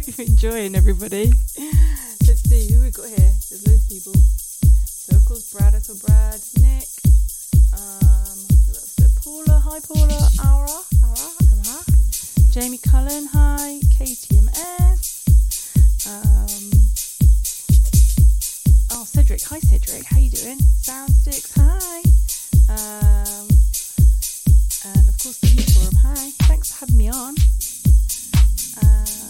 hope you're enjoying, everybody. Let's see who we got here. There's loads of people. So of course, Brad, I saw Brad, Nick. Um, who else? Paula, hi Paula, Aura, Aura, Aura. Jamie Cullen, hi. KTMS. Um, oh, Cedric, hi Cedric, how you doing? Soundsticks, hi. Um, and of course the Forum, hi. Thanks for having me on. Uh,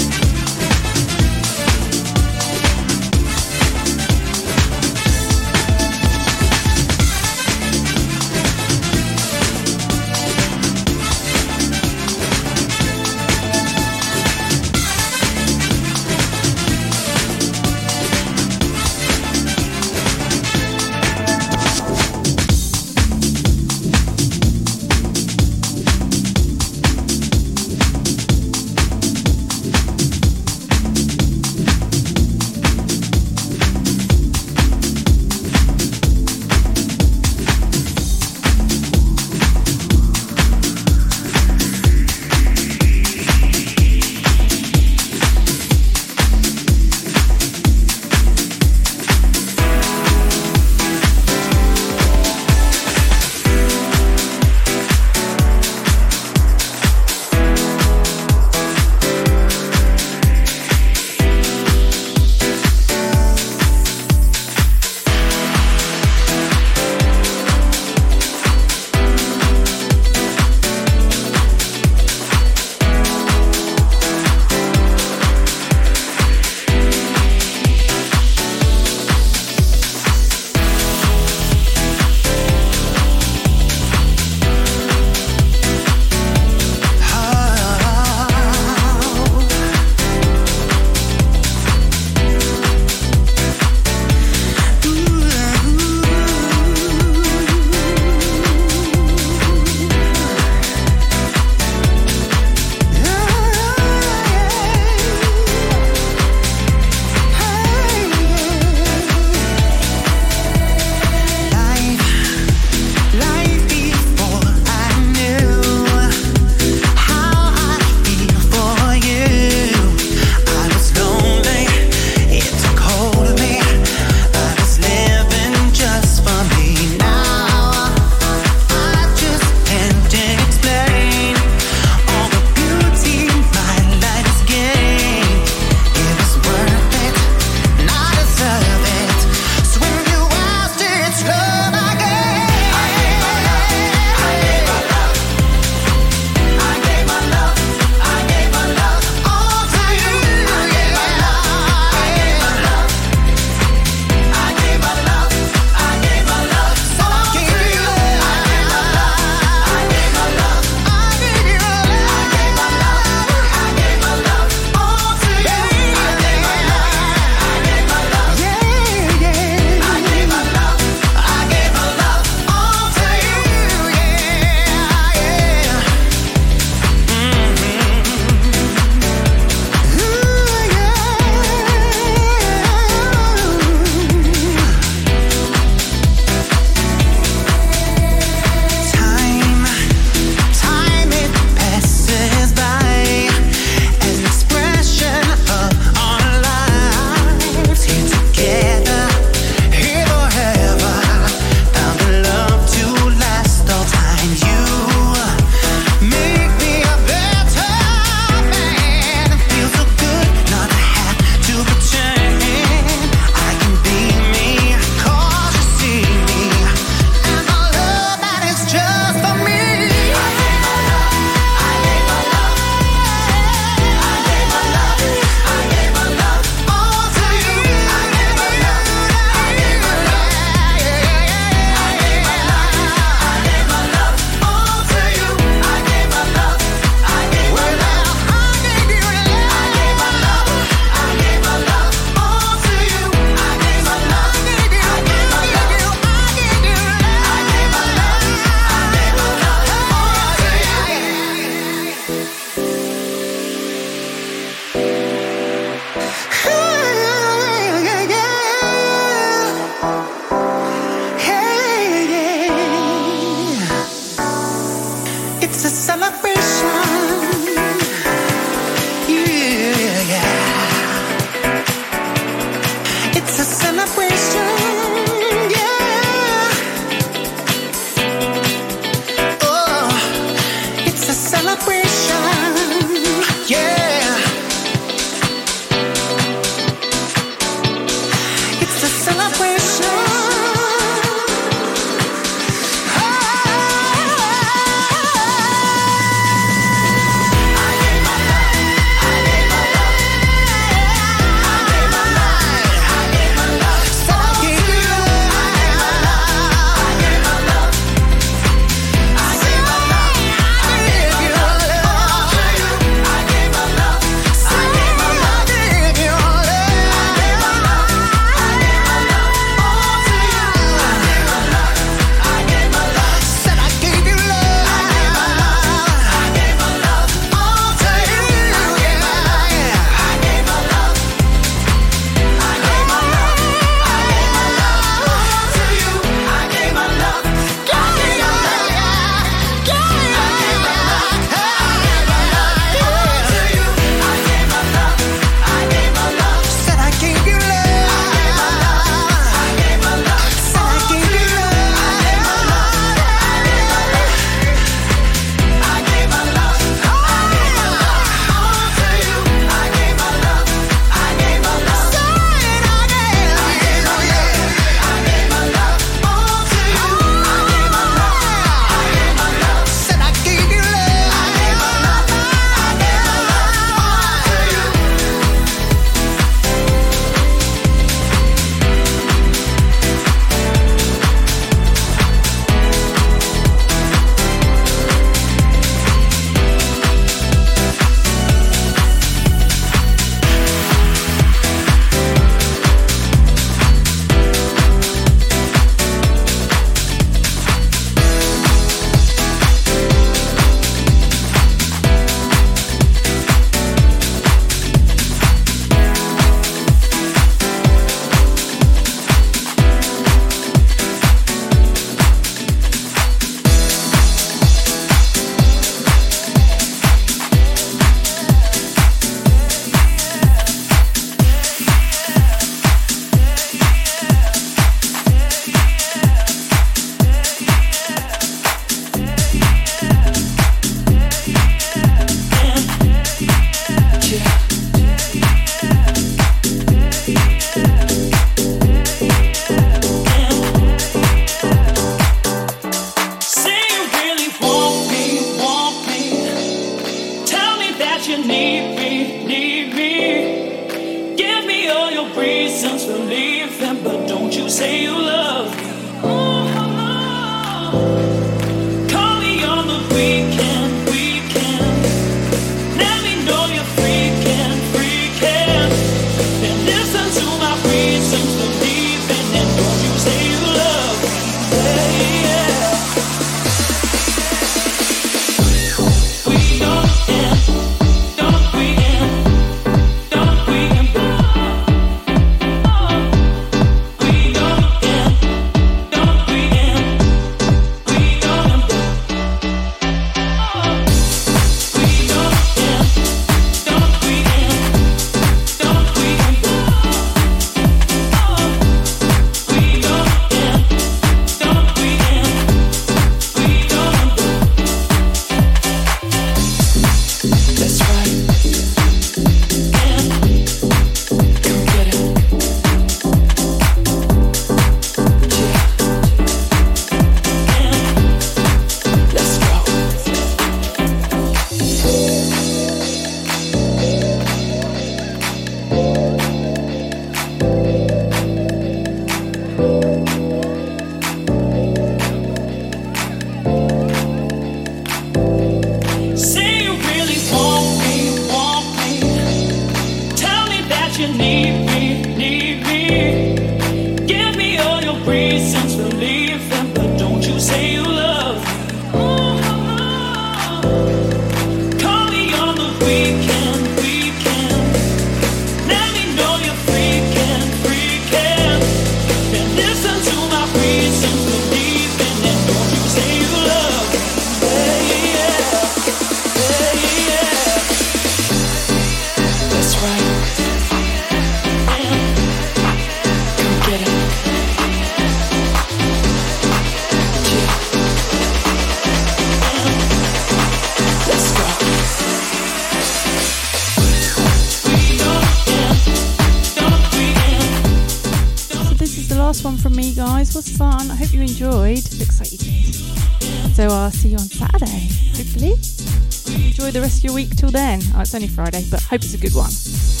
it's only Friday, but hope it's a good one.